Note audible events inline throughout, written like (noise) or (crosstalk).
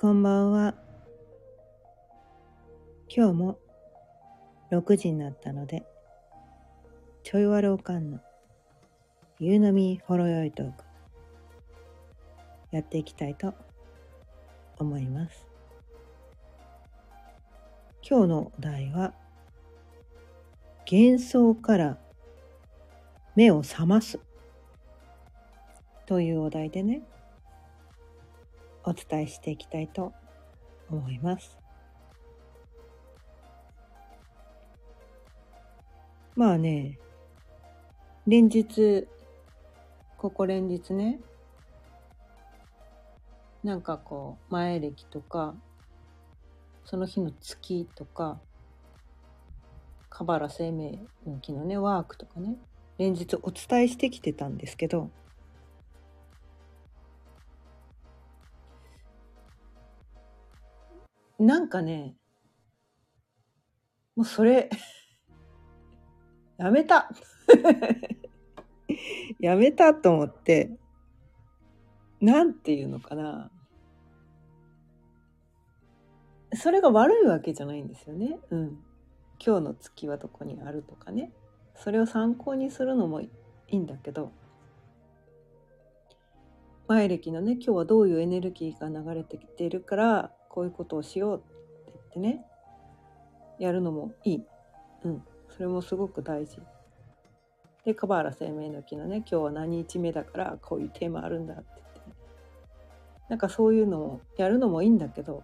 こんばんは。今日も6時になったので、ちょいわるおかんの夕飲みほろよいトーク、やっていきたいと思います。今日のお題は、幻想から目を覚ますというお題でね、お伝えしていきたいと思います。まあね、連日、ここ連日ね、なんかこう、前歴とか、その日の月とか、カバラ生命の木のね、ワークとかね、連日お伝えしてきてたんですけど、なんかね、もうそれ、(laughs) やめた (laughs) やめたと思って、なんていうのかな。それが悪いわけじゃないんですよね。うん。今日の月はどこにあるとかね。それを参考にするのもいいんだけど、前歴のね、今日はどういうエネルギーが流れてきているから、こういうことをしようって言ってね、やるのもいい。うん。それもすごく大事。で、カバーラ生命の木のね、今日は何日目だから、こういうテーマあるんだって言って、なんかそういうのをやるのもいいんだけど、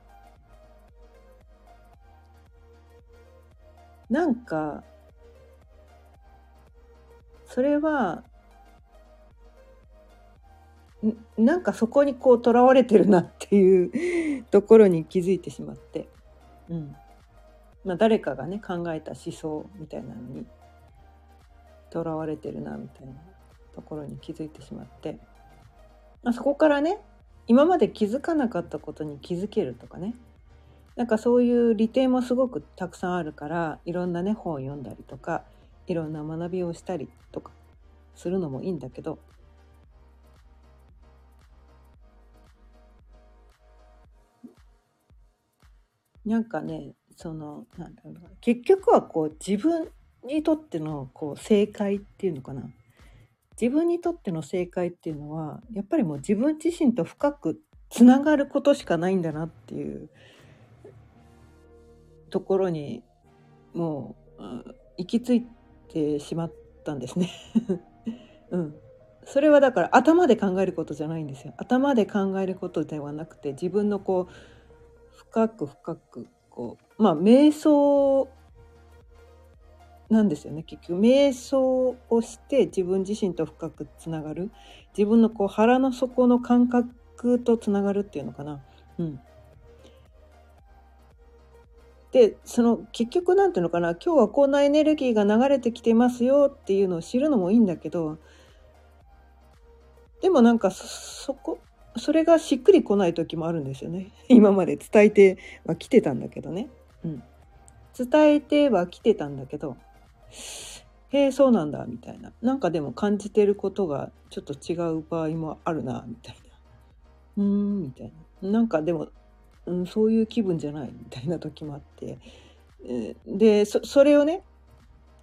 なんか、それは、なんかそこにこうとらわれてるなっていう (laughs) ところに気づいてしまって、うん。まあ誰かがね考えた思想みたいなのにとらわれてるなみたいなところに気づいてしまって、まあ、そこからね今まで気づかなかったことに気づけるとかね。なんかそういう利点もすごくたくさんあるからいろんなね本を読んだりとかいろんな学びをしたりとかするのもいいんだけどなんかねそのなんだろうな結局はこう自分にとってのこう正解っていうのかな自分にとっての正解っていうのはやっぱりもう自分自身と深くつながることしかないんだなっていうところにもううん行き着いてしまったんですね。(laughs) うん、それはだから頭で考えることじゃないんですよ。頭で考えることではなくて自分のこう深く深くこうまあ瞑想なんですよね結局。瞑想をして自分自身と深くつながる。自分のこう腹の底の感覚とつながるっていうのかな。うん、でその結局なんていうのかな。今日はこんなエネルギーが流れてきてますよっていうのを知るのもいいんだけどでもなんかそこそれがしっくりこない時もあるんですよね。(laughs) 今まで伝えては来てたんだけどね。うん。伝えては来てたんだけど、へえ、そうなんだ、みたいな。なんかでも感じてることがちょっと違う場合もあるな、みたいな。うーん、みたいな。なんかでも、うん、そういう気分じゃない、みたいな時もあって。で、そそれをね、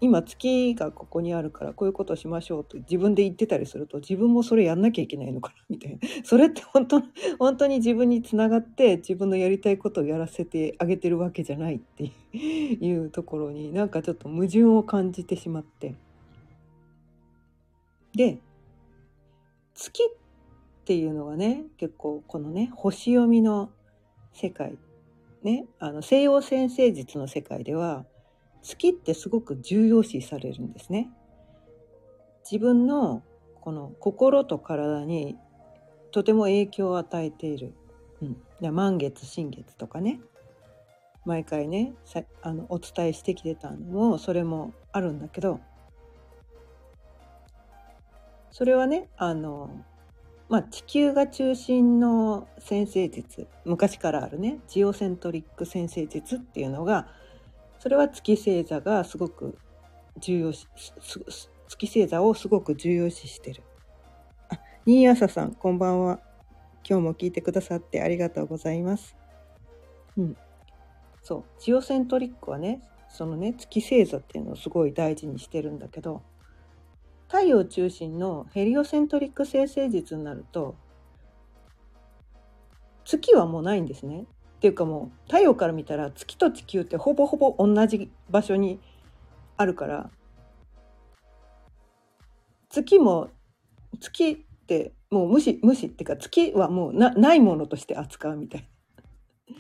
今月がここにあるからこういうことをしましょうと自分で言ってたりすると自分もそれやんなきゃいけないのかなみたいな。(laughs) それって本当本当に自分につながって自分のやりたいことをやらせてあげてるわけじゃないっていうところになんかちょっと矛盾を感じてしまって。で月っていうのはね結構このね星読みの世界。ねあの西洋占星術の世界では月ってすごく重要視されるんですね。自分のこの心と体にとても影響を与えている。うん、満月新月とかね毎回ねあのお伝えしてきてたのもそれもあるんだけどそれはねあの、まあ、地球が中心の占星術昔からあるねジオセントリック占星術っていうのがそれは月星座がすごく重要視月星座をすごく重要視してる。あ、新朝さんこんばんは。今日も聞いてくださってありがとうございます。うん。そう。ジオセントリックはね、そのね、月星座っていうのをすごい大事にしてるんだけど、太陽中心のヘリオセントリック星星術になると、月はもうないんですね。っていうかもう太陽から見たら月と地球ってほぼほぼ同じ場所にあるから月も月ってもう無視無視っていうか月はもうなないものとして扱うみたいな。(laughs)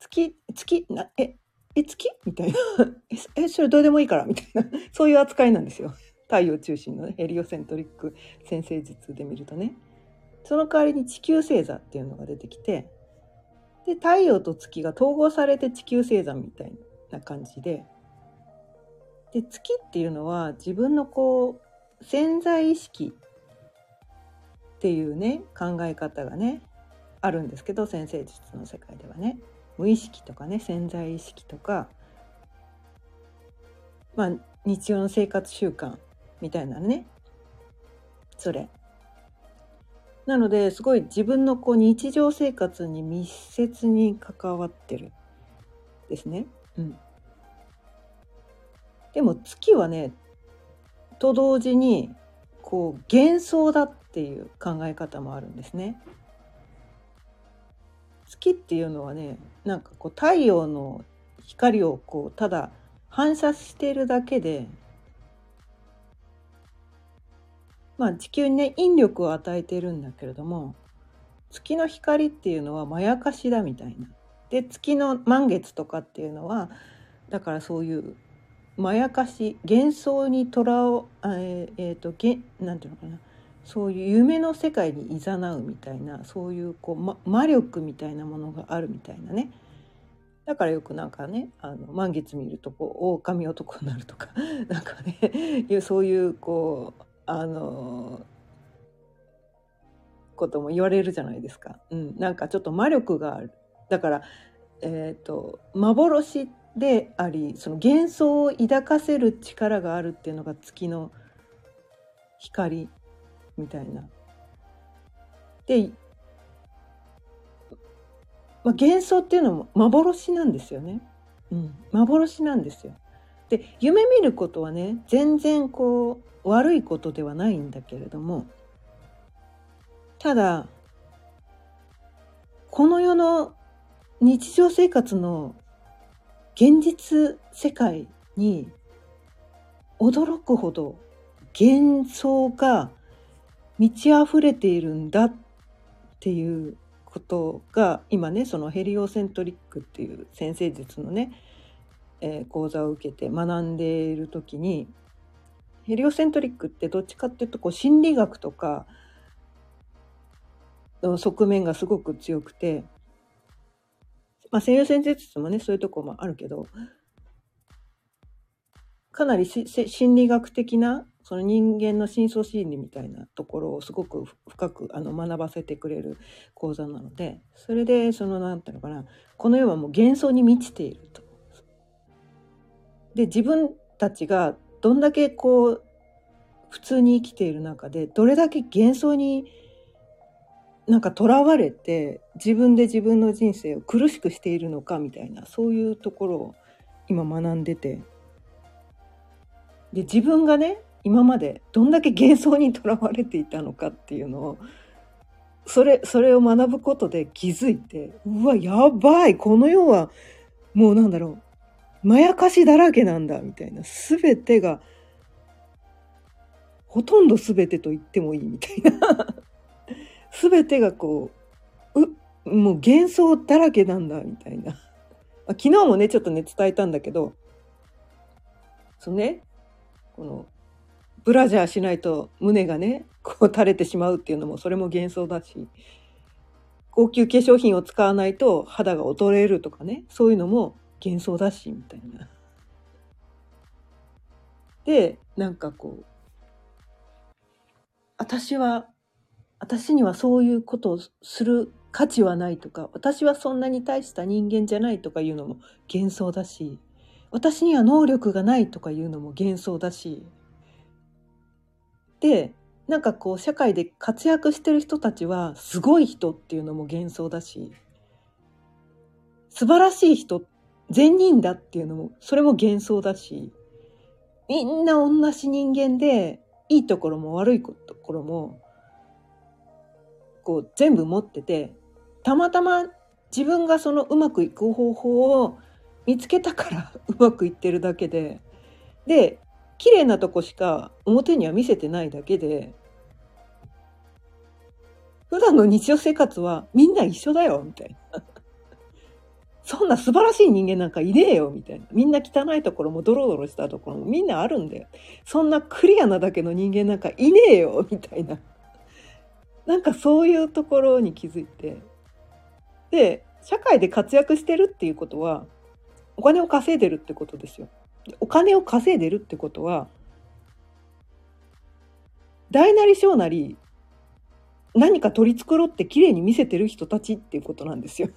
月月なええ月みたいな。(laughs) ええそれどうでもいいからみたいな。(laughs) そういう扱いなんですよ。太陽中心の、ね、ヘリオセントリック先生術で見るとね。その代わりに地球星座っていうのが出てきてで太陽と月が統合されて地球星座みたいな感じで。で月っていうのは自分のこう潜在意識っていうね考え方がねあるんですけど先生術の世界ではね。無意識とかね潜在意識とかまあ日常の生活習慣みたいなね。それ。なのですごい自分のこう日常生活に密接に関わってるですね。うん、でも月はねと同時にこう幻想だっていう考え方もあるんですね。月っていうのはねなんかこう太陽の光をこうただ反射しているだけでまあ地球にね引力を与えてるんだけれども月の光っていうのはまやかしだみたいな。で月の満月とかっていうのはだからそういうまやかし幻想にとらをえー、えー、とげなんていうのかなそういう夢の世界に誘うみたいなそういうこう、ま、魔力みたいなものがあるみたいなねだからよくなんかねあの満月見るとこう狼男になるとか (laughs) なんかねそういうこうあのことも言われるじゃないですか。うん、なんかちょっと魔力がある。だから、えっ、ー、と幻でありその幻想を抱かせる力があるっていうのが月の光みたいな。で、まあ、幻想っていうのも幻なんですよね。うん、幻なんですよ。で夢見ることはね全然こう悪いことではないんだけれどもただこの世の日常生活の現実世界に驚くほど幻想が満ち溢れているんだっていうことが今ねそのヘリオセントリックっていう先生術のねえー、講座を受けて学んでいる時にヘリオセントリックってどっちかっていうとこう心理学とかの側面がすごく強くて、まあ、西洋先生術もねそういうとこもあるけどかなり心理学的なその人間の深層心理みたいなところをすごく深くあの学ばせてくれる講座なのでそれでその何て言うのかなこの世はもう幻想に満ちていると。で自分たちがどんだけこう普通に生きている中でどれだけ幻想になんかとらわれて自分で自分の人生を苦しくしているのかみたいなそういうところを今学んでて。で自分がね今までどんだけ幻想にとらわれていたのかっていうのをそれそれを学ぶことで気づいてうわやばいこの世はもうなんだろうまやかしだらけなんだみたいな。全てがほとんど全てと言ってもいいみたいな。(laughs) 全てがこううもう幻想だらけなんだみたいな。昨日もねちょっとね伝えたんだけどそのねこのブラジャーしないと胸がねこう垂れてしまうっていうのもそれも幻想だし高級化粧品を使わないと肌が衰えるとかねそういうのも幻想だしみたいな。でなんかこう私は私にはそういうことをする価値はないとか私はそんなに大した人間じゃないとかいうのも幻想だし私には能力がないとかいうのも幻想だしでなんかこう社会で活躍してる人たちはすごい人っていうのも幻想だし素晴らしい人、善人だっていうのも、それも幻想だし、みんな同じ人間で、いいところも悪いところも、こう全部持ってて、たまたま自分がそのうまくいく方法を見つけたから (laughs) うまくいってるだけで、で、綺麗なとこしか表には見せてないだけで、普段の日常生活はみんな一緒だよ、みたいな。そんな素晴らしい人間なんかいねえよ、みたいな。みんな汚いところもドロドロしたところもみんなあるんだよ。そんなクリアなだけの人間なんかいねえよ、みたいな。なんかそういうところに気づいて。で、社会で活躍してるっていうことは、お金を稼いでるってことですよ。お金を稼いでるってことは、大なり小なり何か取り繕って綺麗に見せてる人たちっていうことなんですよ。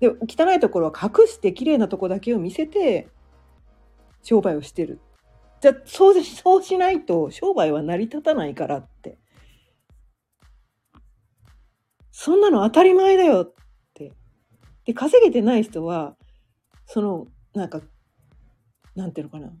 で汚いところは隠して綺麗なとこだけを見せて商売をしてる。じゃあそうそうしないと商売は成り立たないからって。そんなの当たり前だよって。で稼げてない人はそのなんかなんていうのかな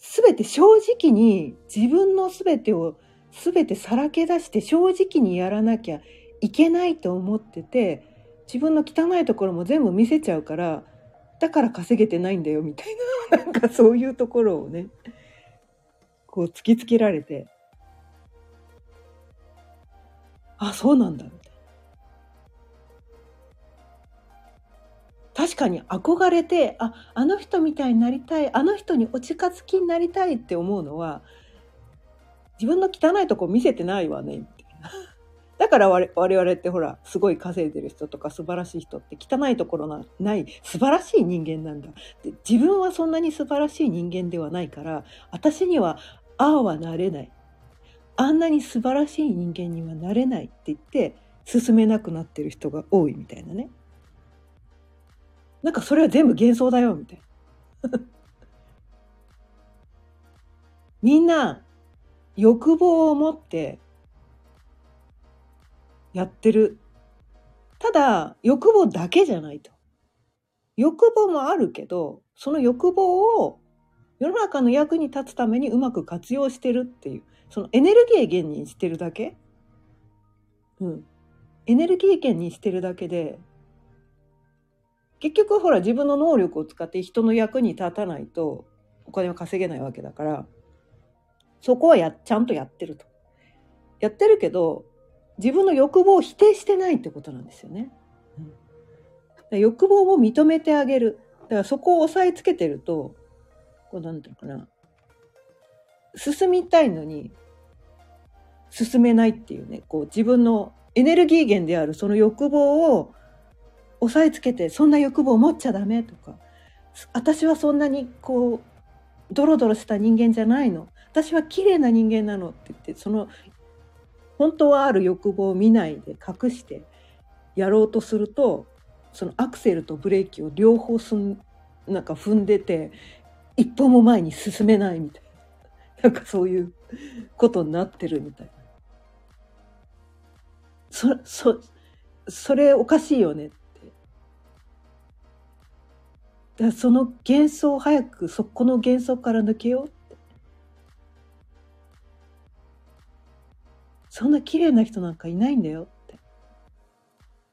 全て正直に自分の全てを全てさらけ出して正直にやらなきゃいけないと思ってて自分の汚いところも全部見せちゃうからだから稼げてないんだよみたいな (laughs) なんかそういうところをねこう突きつけられてあそうなんだ確かに憧れてああの人みたいになりたいあの人にお近づきになりたいって思うのは自分の汚いとこ見せてないわね。だから我々ってほらすごい稼いでる人とか素晴らしい人って汚いところのない素晴らしい人間なんだで自分はそんなに素晴らしい人間ではないから私にはああはなれないあんなに素晴らしい人間にはなれないって言って進めなくなってる人が多いみたいなね。なんかそれは全部幻想だよ、みたいな。(laughs) みんな欲望を持ってやってる。ただ、欲望だけじゃないと。欲望もあるけど、その欲望を世の中の役に立つためにうまく活用してるっていう、そのエネルギー源にしてるだけうん。エネルギー源にしてるだけで、結局ほら自分の能力を使って人の役に立たないとお金を稼げないわけだからそこはやちゃんとやってると。やってるけど自分の欲望を否定してないってことなんですよね。うん、欲望を認めてあげる。だからそこを押さえつけてるとこうなんていうのかな。進みたいのに進めないっていうね。こう自分のエネルギー源であるその欲望を押さえつけてそんな欲望を持っちゃダメとか。私はそんなにこうドロドロした人間じゃないの。私は綺麗な人間なのって言ってその本当はある欲望を見ないで隠してやろうとするとそのアクセルとブレーキを両方すんなんか踏んでて一歩も前に進めないみたいな。なんかそういうことになってるみたいな。そそそれおかしいよねって。だその幻想を早くそこの幻想から抜けよう。そんな綺麗な人なんかいないんだよって。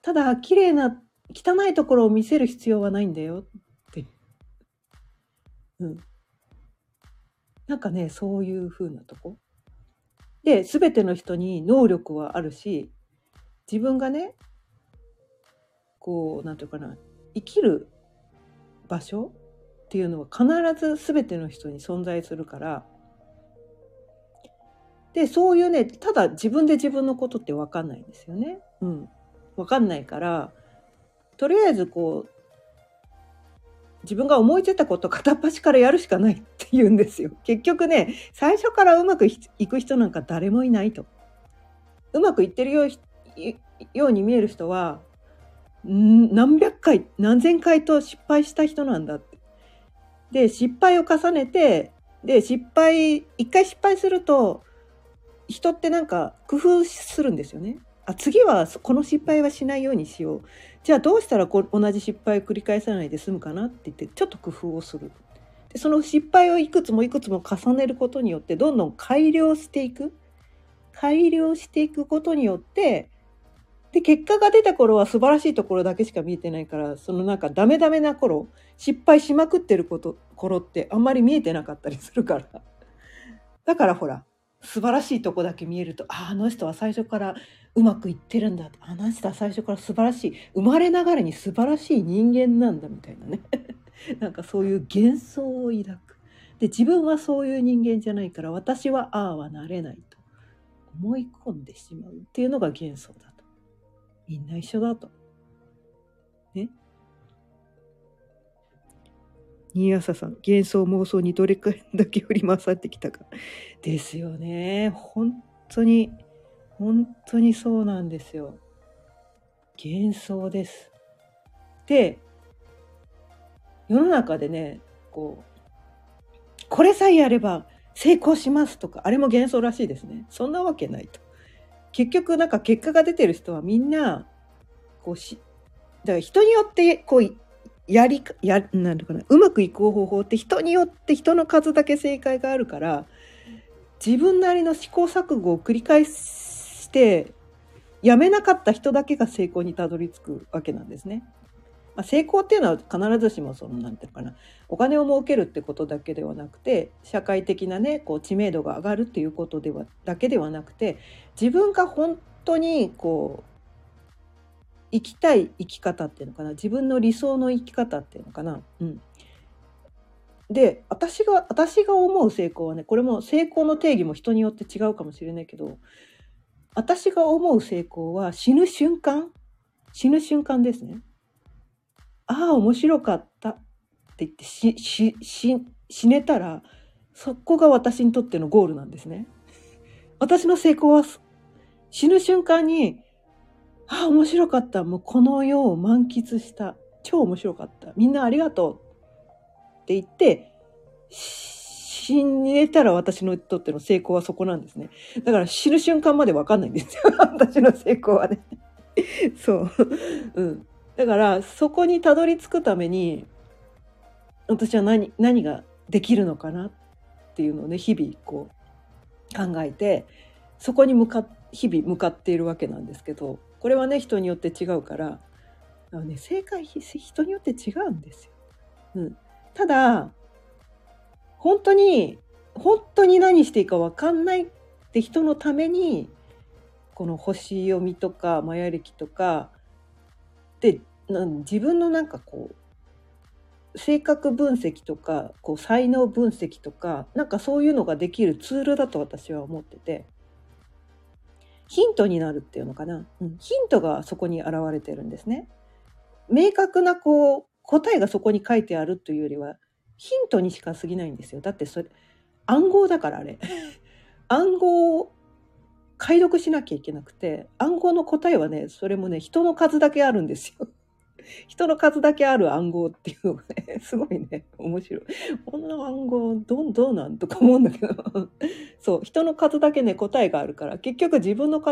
ただ綺麗な汚いところを見せる必要はないんだよって。うん。なんかねそういう風なとこ。で全ての人に能力はあるし自分がねこうなんていうかな生きる場所っていうのは必ず全ての人に存在するからでそういうねただ自分で自分のことって分かんないんですよね。うん、分かんないからとりあえずこう自分が思いついたこと片っ端からやるしかないって言うんですよ。結局ね最初からうまくいく人なんか誰もいないと。うまくいってるように見える人は何百回何千回と失敗した人なんだって。で失敗を重ねてで失敗一回失敗すると人ってなんか工夫するんですよね。あ次はこの失敗はしないようにしよう。じゃあどうしたらこ同じ失敗を繰り返さないで済むかなって言ってちょっと工夫をする。でその失敗をいくつもいくつも重ねることによってどんどん改良していく。改良していくことによってで結果が出た頃は素晴らしいところだけしか見えてないからそのなんかダメダメな頃失敗しまくってること頃ってあんまり見えてなかったりするから。だからほら素晴らしいとこだけ見えるとああの人は最初からうまくいってるんだあの人は最初から素晴らしい生まれながらに素晴らしい人間なんだみたいなね。(laughs) なんかそういう幻想を抱く。で自分はそういう人間じゃないから私はああはなれないと。思い込んでしまうっていうのが幻想だと。みんな一緒だと。ね。新朝さん、幻想妄想にどれくらいだけ振り回されてきたか。(laughs) ですよね。本当に、本当にそうなんですよ。幻想です。で、世の中でね、こう、これさえやれば成功しますとか、あれも幻想らしいですね。そんなわけないと。結局、なんか結果が出てる人はみんな、こうし、だから人によってこうやりやなんかなうまくいく方法って人によって人の数だけ正解があるから自分なりの試行錯誤を繰り返してやめなかった人だけが成功にたどり着くわけなんですね。まあ、成功っていうのは必ずしもそのなんていうかなお金を儲けるってことだけではなくて社会的なねこう知名度が上がるっていうことではだけではなくて自分が本当にこう生きたい生き方っていうのかな自分の理想の生き方っていうのかな。うん、で私が私が思う成功はねこれも成功の定義も人によって違うかもしれないけど私が思う成功は死ぬ瞬間死ぬ瞬間ですね。ああ面白かったって言ってししし死ねたらそこが私にとってのゴールなんですね。私の成功は死ぬ瞬間にあ、面白かった。もうこの世を満喫した。超面白かった。みんなありがとう。って言って、死ねたら私のとっての成功はそこなんですね。だから死ぬ瞬間までわかんないんですよ。(laughs) 私の成功はね。(laughs) そう。うん。だからそこにたどり着くために、私は何、何ができるのかなっていうのをね、日々こう考えて、そこに向か、日々向かっているわけなんですけど、これはね人によって違うからあの、ね、正解人によって違うんですよ。うん、ただ本当に本当に何していいか分かんないって人のためにこの星読みとかマヤ暦とかで自分のなんかこう性格分析とかこう才能分析とかなんかそういうのができるツールだと私は思っててヒントになるっていうのかな、うん、ヒントがそこに現れてるんですね。明確なこう答えがそこに書いてあるというよりはヒントにしか過ぎないんですよ。だってそれ暗号だからあれ。暗号を解読しなきゃいけなくて暗号の答えはねそれもね人の数だけあるんですよ。人の数だけある暗号っていうのがね、すごいね、面白い。こんな暗号どん、どうなんとか思うんだけど、そう、人の数だけね、答えがあるから、結局自分の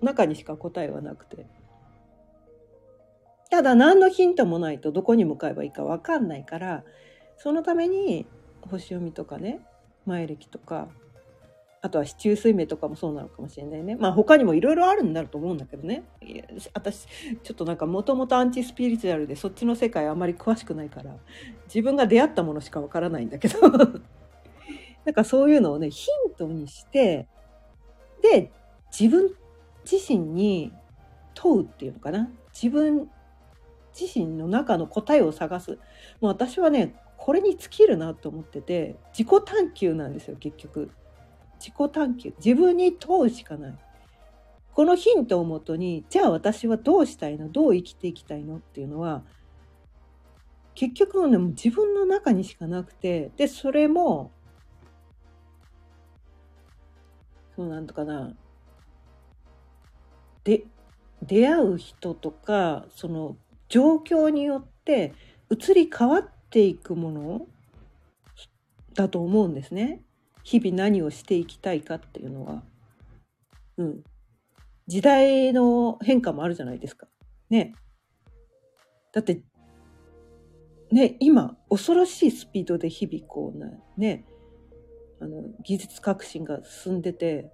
中にしか答えはなくて。ただ何のヒントもないとどこに向かえばいいか分かんないから、そのために星読みとかね、前歴とか、あとは市中水明とかもそうなのかもしれないね。まあ他にもいろいろあるんだと思うんだけどね。私、ちょっとなんかもともとアンチスピリチュアルでそっちの世界あんまり詳しくないから、自分が出会ったものしかわからないんだけど。(laughs) なんかそういうのをね、ヒントにして、で、自分自身に問うっていうのかな。自分自身の中の答えを探す。もう私はね、これに尽きるなと思ってて、自己探求なんですよ、結局。自己探求。自分に問うしかない。このヒントをもとにじゃあ私はどうしたいの？どう生きていきたいの？っていうのは結局ね自分の中にしかなくてでそれもそうなんとかな。で出会う人とかその状況によって移り変わっていくものだと思うんですね。日々何をしていきたいかっていうのは。うん。時代の変化もあるじゃないですか。ね。だって、ね、今、恐ろしいスピードで日々こうね、ね、あの、技術革新が進んでて、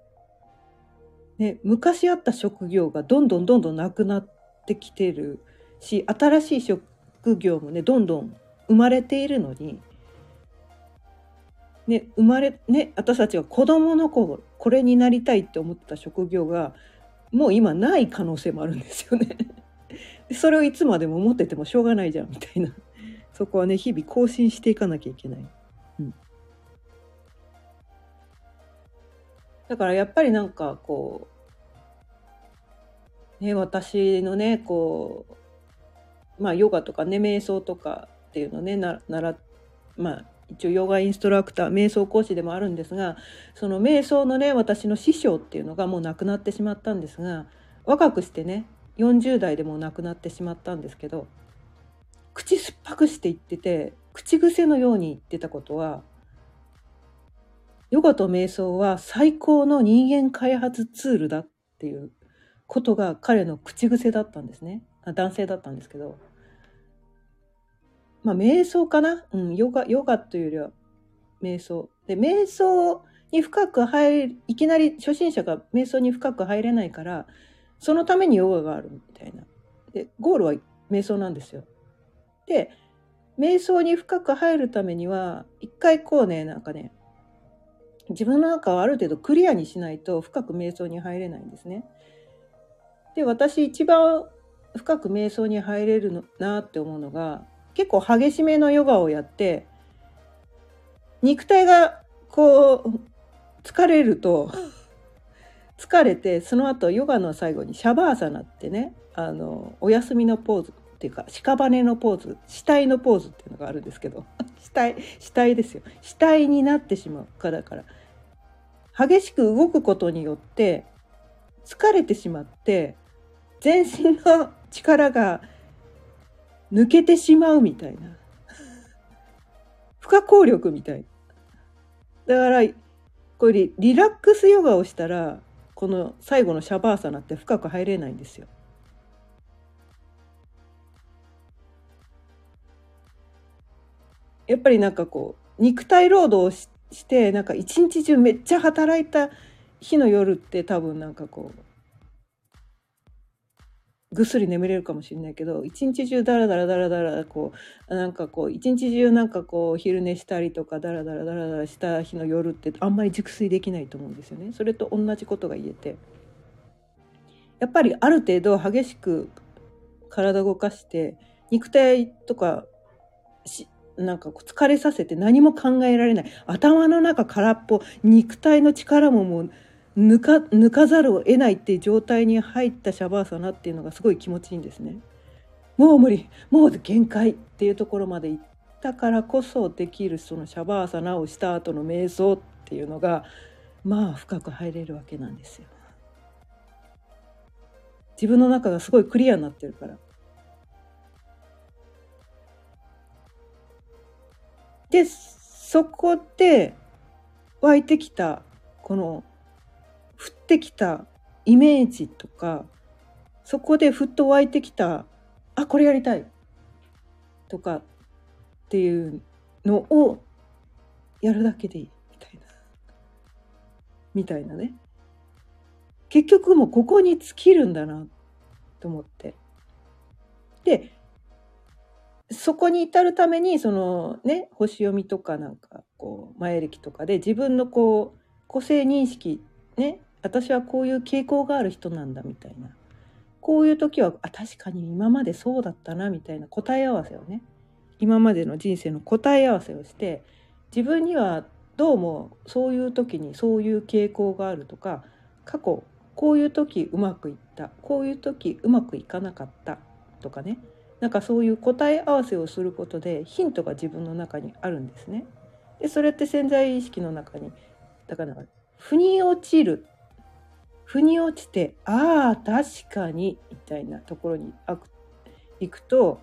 ね、昔あった職業がどんどんどんどんなくなってきてるし、新しい職業もね、どんどん生まれているのに、ね、生まれ、ね、私たちが子供の頃、これになりたいって思った職業が、もう今ない可能性もあるんですよね。(laughs) それをいつまでも思っててもしょうがないじゃん、みたいな。そこはね、日々更新していかなきゃいけない。だからやっぱりなんかこう、ね、私のね、こう、まあヨガとかね、瞑想とかっていうのね、な、習っ、まあ一応ヨガインストラクター瞑想講師でもあるんですがその瞑想のね私の師匠っていうのがもう亡くなってしまったんですが若くしてね40代でも亡くなってしまったんですけど口酸っぱくして言ってて口癖のように言ってたことはヨガと瞑想は最高の人間開発ツールだっていうことが彼の口癖だったんですね。男性だったんですけど。まあ、瞑想かな？うん、ヨガ、ヨガというよりは、瞑想。で、瞑想に深く入る、いきなり初心者が瞑想に深く入れないから、そのためにヨガがあるみたいな。で、ゴールは瞑想なんですよ。で、瞑想に深く入るためには、一回こうね、なんかね、自分の中をある程度クリアにしないと深く瞑想に入れないんですね。で、私一番深く瞑想に入れるのなって思うのが、結構激しめのヨガをやって肉体がこう疲れると (laughs) 疲れてその後ヨガの最後にシャバーサナってねあのお休みのポーズっていうか屍のポーズ死体のポーズっていうのがあるんですけど (laughs) 死体死体ですよ。死体になってしまうからから激しく動くことによって疲れてしまって全身の力が抜けてしまうみたいな。(laughs) 不可抗力みたい。だから、これリラックスヨガをしたら、この最後のシャバーサナって深く入れないんですよ。やっぱりなんかこう、肉体労働をして、なんか一日中めっちゃ働いた日の夜って多分なんかこう、ぐっすり眠れるかもしれないけど一日中ダラダラダラダラこうなんかこう一日中なんかこう昼寝したりとかダラダラダラダラした日の夜ってあんまり熟睡できないと思うんですよね。それと同じことが言えて。やっぱりある程度激しく体動かして肉体とかしなんか疲れさせて何も考えられない。頭の中空っぽ。肉体の力ももう抜か抜かざるを得ないっていう状態に入ったシャバーサナっていうのがすごい気持ちいいんですね。もう無理もう限界っていうところまで行ったからこそできるそのシャバーサナをした後の瞑想っていうのがまあ深く入れるわけなんですよ。自分の中がすごいクリアになってるから。でそこで湧いてきたこの降ってきたイメージとかそこでふっと湧いてきたあこれやりたいとかっていうのをやるだけでいいみたいなみたいなね。結局もうここに尽きるんだなと思って。でそこに至るためにそのね星読みとかなんかこう前歴とかで自分のこう個性認識ね私はこういう傾向がある人なんだみたいな。こういう時はあ確かに今までそうだったなみたいな答え合わせをね。今までの人生の答え合わせをして自分にはどうもそういう時にそういう傾向があるとか過去こういう時うまくいったこういう時うまくいかなかったとかね。なんかそういう答え合わせをすることでヒントが自分の中にあるんですね。でそれって潜在意識の中にだから腑に落ちる腑に落ちてああ確かにみたいなところに行くと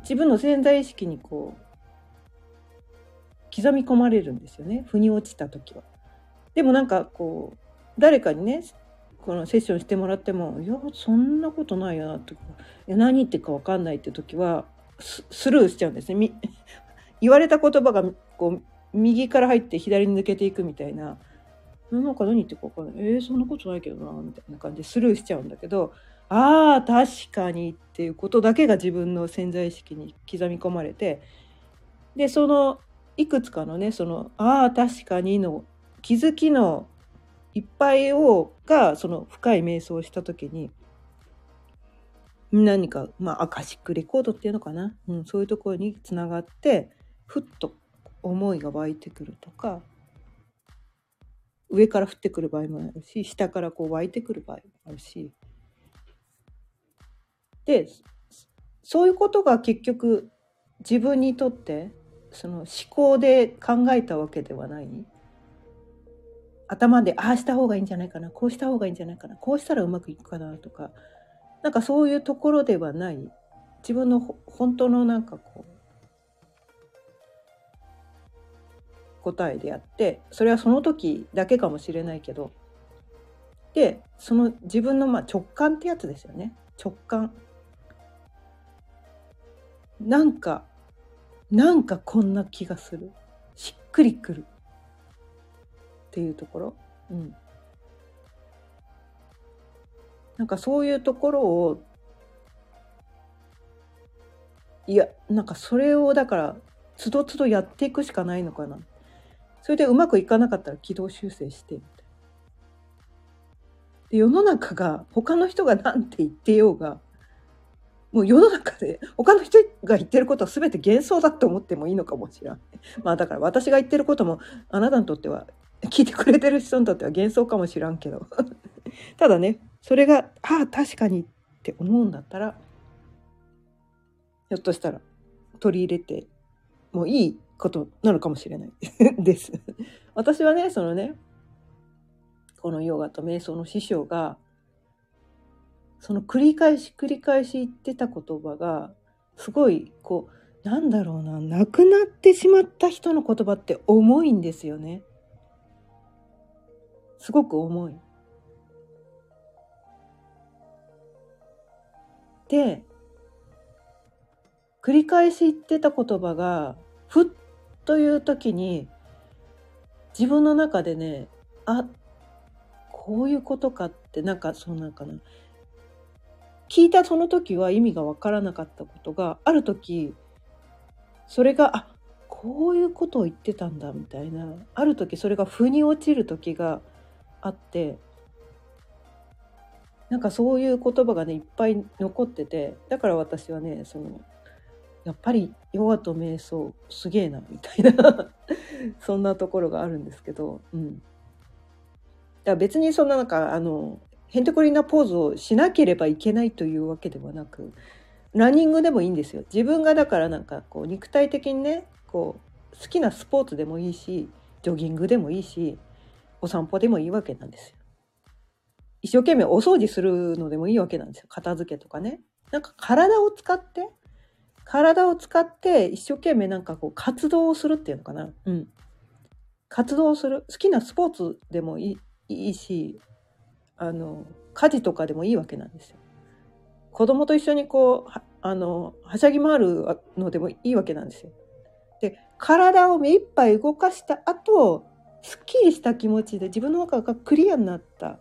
自分の潜在意識にこう刻み込まれるんですよね腑に落ちた時は。でもなんかこう誰かにねこのセッションしてもらっても「いやそんなことないよな」とか「何言ってるか分かんない」って時はスルーしちゃうんですね。(laughs) 言われた言葉がこう右から入って左に抜けていくみたいななんか何言ってるか分かんない。えー、そんなことないけどなみたいな感じでスルーしちゃうんだけどああ確かにっていうことだけが自分の潜在意識に刻み込まれてでそのいくつかのねその「ああ確かに」の気づきのいっぱいをがその深い瞑想をした時に何かまあアカシックレコードっていうのかな、うん、そういうところにつながってふっと思いが湧いてくるとか上から降ってくる場合もあるし下からこう湧いてくる場合もあるし。でそういうことが結局自分にとってその思考で考えたわけではない。頭でああした方がいいんじゃないかなこうした方がいいんじゃないかなこうしたらうまくいくかなとか。なんかそういうところではない。自分の本当のなんかこう答えであってそれはその時だけかもしれないけどでその自分のまあ直感ってやつですよね。直感。なんかなんかこんな気がする。しっくりくる。っていうところ、うん、なんかそういうところをいやなんかそれをだからつどつどやっていくしかないのかなっそれでうまくいかなかったら軌道修正してみたいな。で世の中が他の人が何て言ってようがもう世の中で他の人が言ってることは全て幻想だと思ってもいいのかもしれない。(laughs) まあだから私が言ってることもあなたにとっては聞いてくれてる人にとっては幻想かもしらんけど (laughs) ただねそれがああ確かにって思うんだったらひょっとしたら取り入れてもいいことなのかもしれない (laughs) です私はねそのねこのヨガと瞑想の師匠がその繰り返し繰り返し言ってた言葉がすごいこうなんだろうな亡くなってしまった人の言葉って重いんですよね。すごく重い。で繰り返し言ってた言葉がふっという時に自分の中でねあこういうことかってなんかそうなんかな。聞いたその時は意味が分からなかったことがある時それがあこういうことを言ってたんだみたいな。ある時それが腑に落ちる時があってなんかそういう言葉がねいっぱい残っててだから私はねそのやっぱりヨガと瞑想すげえなみたいな (laughs) そんなところがあるんですけど、うん、だから別にそんななんかあのヘンテコリなポーズをしなければいけないというわけではなくランニングでもいいんですよ自分がだからなんかこう肉体的にねこう好きなスポーツでもいいしジョギングでもいいしお散歩でもいいわけなんですよ。一生懸命お掃除するのでもいいわけなんですよ。片付けとかね。なんか体を使って、体を使って一生懸命なんかこう活動をするっていうのかな。うん。活動をする。好きなスポーツでもいいし、あの、家事とかでもいいわけなんですよ。子供と一緒にこう、あの、はしゃぎ回るのでもいいわけなんですよ。で、体を目いっぱい動かした後、すっきりした気持ちで自分の中がクリアになった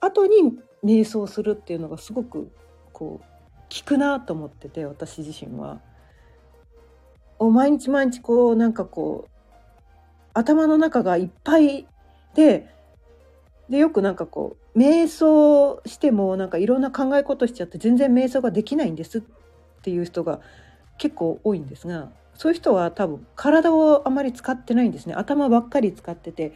後に瞑想するっていうのがすごくこう効くなと思ってて私自身は。お毎日毎日こうなんかこう頭の中がいっぱいででよくなんかこう瞑想してもなんかいろんな考え事しちゃって全然瞑想ができないんですっていう人が結構多いんですがそういう人は多分体をあまり使ってないんですね頭ばっかり使ってて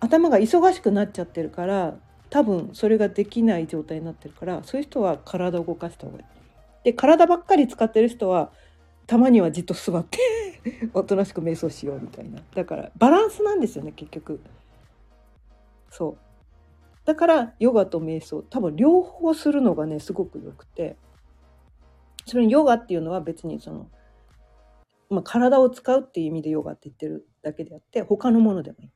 頭が忙しくなっちゃってるから多分それができない状態になってるからそういう人は体を動かした方がいい。で体ばっかり使ってる人はたまにはじっと座って (laughs) おとなしく瞑想しようみたいな。だからバランスなんですよね結局。そう。だからヨガと瞑想多分両方するのがねすごくよくて。それにヨガっていうのは別にそのまあ、体を使うっていう意味でヨガって言ってるだけであって他のものでもいい。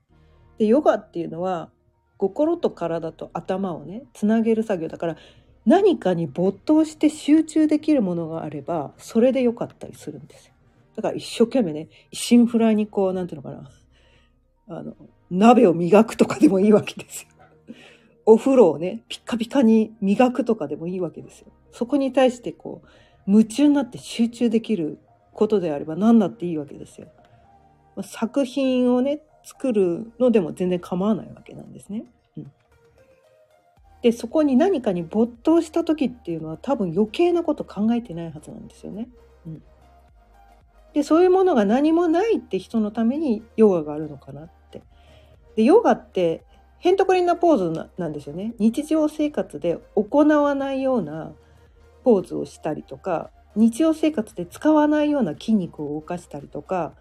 でヨガっていうのは心と体と頭をねつなげる作業だから何かに没頭して集中できるものがあればそれでよかったりするんですよ。だから一生懸命ね一心不乱にこうなんていうのかな。あの鍋を磨くとかでもいいわけですよ。お風呂をねピッカピカに磨くとかでもいいわけですよ。そこに対してこう夢中になって集中できることであれば何だっていいわけですよ。作品をね作るのでも全然構わないわけなんですね。でそこに何かに没頭した時っていうのは多分余計なこと考えてないはずなんですよね。うん、でそういうものが何もないって人のためにヨガがあるのかなって。でヨガってへんとこりんなポーズなんですよね。日常生活で行わないようなポーズをしたりとか日常生活で使わないような筋肉を動かしたりとか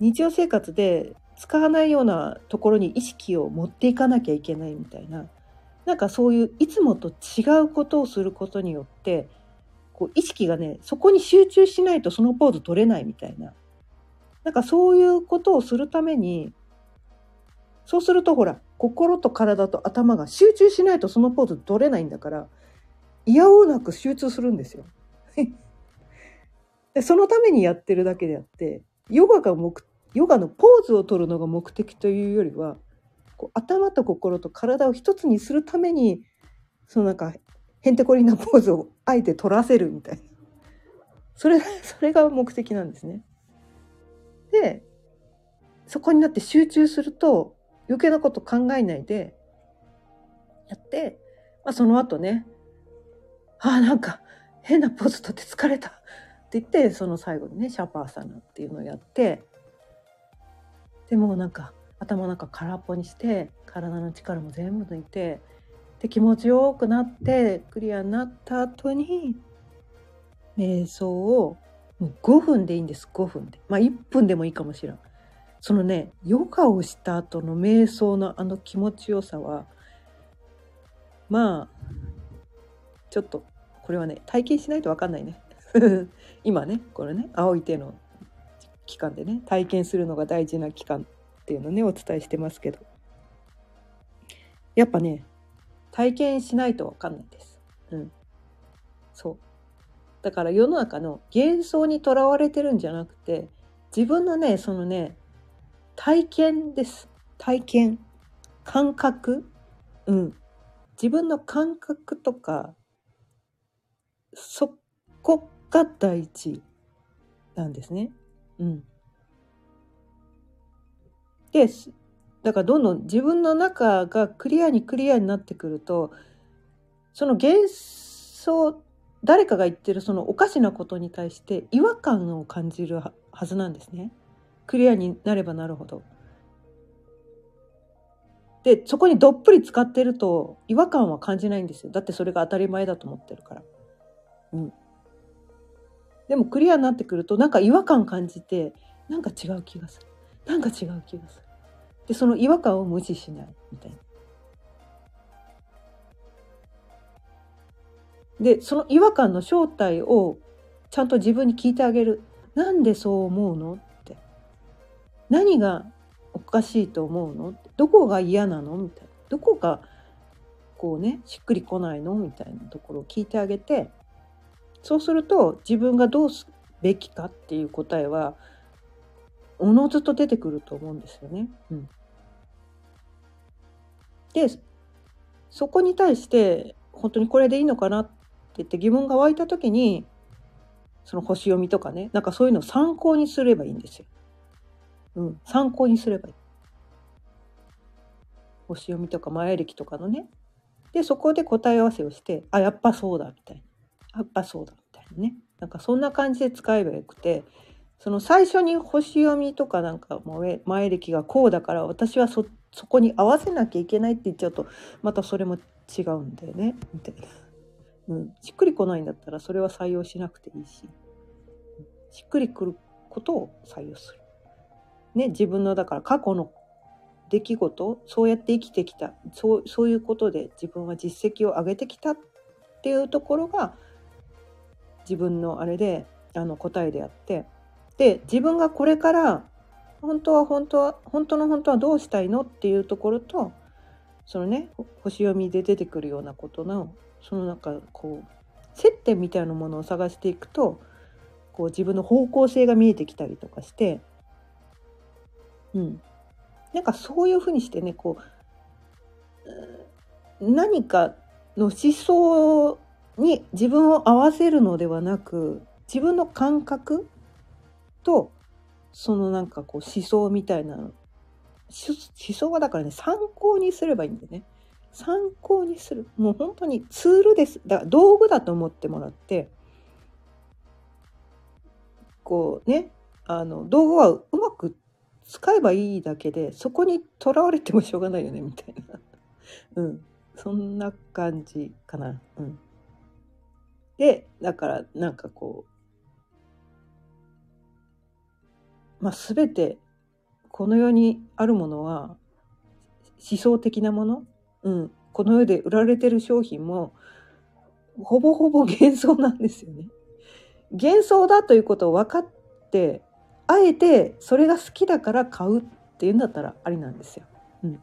日常生活で使わないようなところに意識を持っていかなきゃいけないみたいななんかそういういつもと違うことをすることによってこう意識がねそこに集中しないとそのポーズ取れないみたいななんかそういうことをするためにそうするとほら心と体と頭が集中しないとそのポーズ取れないんだからいやおうなく集中するんですよ。(laughs) でそのためにやってるだけであってヨガが目ヨガのポーズを取るのが目的というよりはこう頭と心と体を一つにするためにそのなんかへんてこりなポーズをあえて取らせるみたいなそれそれが目的なんですね。でそこになって集中すると余計なこと考えないでやって、まあ、その後ねああなんか変なポーズ取って疲れたって言ってその最後にねシャパーサナっていうのをやってでもなんか頭の中空っぽにして体の力も全部抜いてで気持ちよくなってクリアになった後に瞑想をもう5分でいいんです。5分で。まあ1分でもいいかもしれん。そのねヨガをした後の瞑想のあの気持ちよさはまあちょっとこれはね体験しないと分かんないね。(laughs) 今ねこれね青い手の期間でね体験するのが大事な期間。っていうのねお伝えしてますけど。やっぱね体験しないと分かんないです。うん、そう。だから世の中の幻想にとらわれてるんじゃなくて自分のねそのね体験です。体験。感覚。うん。自分の感覚とかそこが大事なんですね。うん。でだからどんどん自分の中がクリアにクリアになってくるとその幻想誰かが言ってるそのおかしなことに対して違和感を感じるはずなんですね。クリアになればなるほど。でそこにどっぷり使ってると違和感は感じないんですよ。だってそれが当たり前だと思ってるから。うん。でもクリアになってくるとなんか違和感感じてなんか違う気がするなんか違う気がするでその違和感を無視しないみたいな。でその違和感の正体をちゃんと自分に聞いてあげる。なんでそう思うのって。何がおかしいと思うの？どこが嫌なの？みたいな。どこがこうねしっくりこないの？みたいなところを聞いてあげて。そうすると自分がどうすべきかっていう答えはおのずと出てくると思うんですよね。うん、でそこに対して本当にこれでいいのかなって言って疑問が湧いた時にその星読みとかねなんかそういうのを参考にすればいいんですよ。うん、参考にすればいい。星読みとか前歴とかのね。でそこで答え合わせをしてあやっぱそうだみたいな。やっぱそうだみたいなねなんかそんな感じで使えばよくてその最初に星読みとかなんかもう前歴がこうだから私はそっそこに合わせなきゃいけないって言っちゃうとまたそれも違うんだよねみたいな。うん、しっくりこないんだったらそれは採用しなくていいししっくりくることを採用する。ね自分のだから過去の出来事そうやって生きてきたそうそういうことで自分は実績を上げてきたっていうところが自分のあれであの答えであってで自分がこれから本当は本当は本当の本当はどうしたいのっていうところとそのね星読みで出てくるようなことのそのなんかこう接点みたいなものを探していくとこう自分の方向性が見えてきたりとかしてうん。なんかそういうふうにしてねこう何かの思想に自分を合わせるのではなく自分の感覚とそのなんかこう思想みたいな思想はだからね参考にすればいいんでね。参考にする。もう本当にツールです。だから道具だと思ってもらってこうねあの道具はうまく使えばいいだけでそこにとらわれてもしょうがないよねみたいな。(laughs) うん。そんな感じかな。うん。でだからなんかこうまあ全てこの世にあるものは思想的なもの、うん、この世で売られてる商品もほぼほぼ幻想なんですよね。幻想だということを分かってあえてそれが好きだから買うっていうんだったらありなんですよ。うん、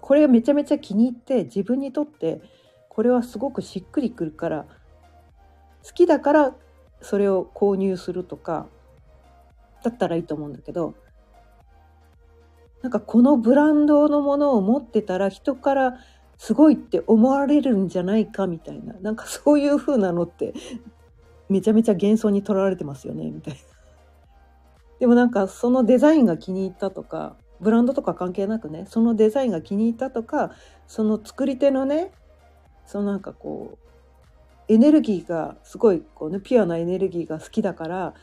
これがめちゃめちゃ気に入って自分にとってこれはすごくしっくりくるから好きだからそれを購入するとかだったらいいと思うんだけどなんかこのブランドのものを持ってたら人からすごいって思われるんじゃないかみたいななんかそういう風なのってめちゃめちゃ幻想にとらわれてますよねみたいな。でもなんかそのデザインが気に入ったとかブランドとか関係なくねそのデザインが気に入ったとかその作り手のねそのなんかこうエネルギーがすごいこう、ね、ピュアなエネルギーが好きだから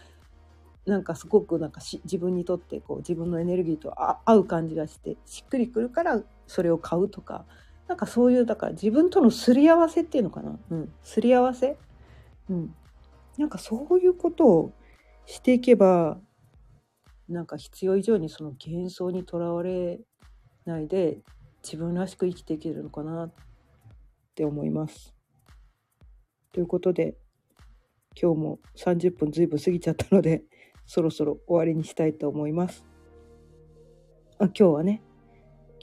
なんかすごくなんかし自分にとってこう自分のエネルギーと合う感じがしてしっくりくるからそれを買うとかなんかそういうだから自分とのすり合わせっていうのかな、うん、すり合わせ、うん、なんかそういうことをしていけばなんか必要以上にその幻想にとらわれないで自分らしく生きていけるのかなって思います。ということで今日も30分ずいぶん過ぎちゃったのでそろそろ終わりにしたいと思います。あ今日はね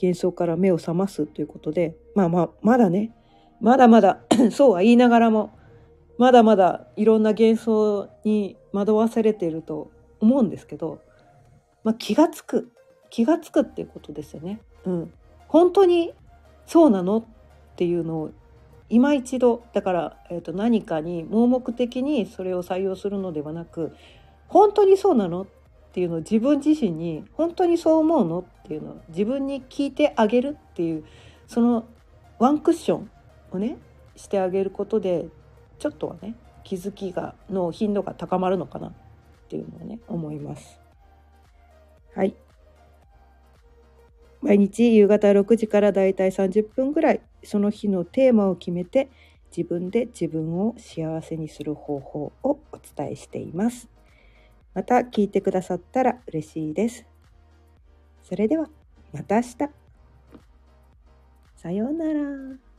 幻想から目を覚ますということでまあまあまだねまだまだ (clears throat) そうは言いながらもまだまだいろんな幻想に惑わされていると思うんですけど、まあ、気がつく気がつくっていうことですよね。うん、本当にそうなのっていうのを今一度だから、えー、と何かに盲目的にそれを採用するのではなく本当にそうなのっていうのを自分自身に本当にそう思うのっていうのを自分に聞いてあげるっていうそのワンクッションをねしてあげることでちょっとはね気づきがの頻度が高まるのかなっていうのをね思います。はい毎日夕方6時からだいたい30分ぐらいその日のテーマを決めて自分で自分を幸せにする方法をお伝えしています。また聞いてくださったら嬉しいです。それではまた明日。さようなら。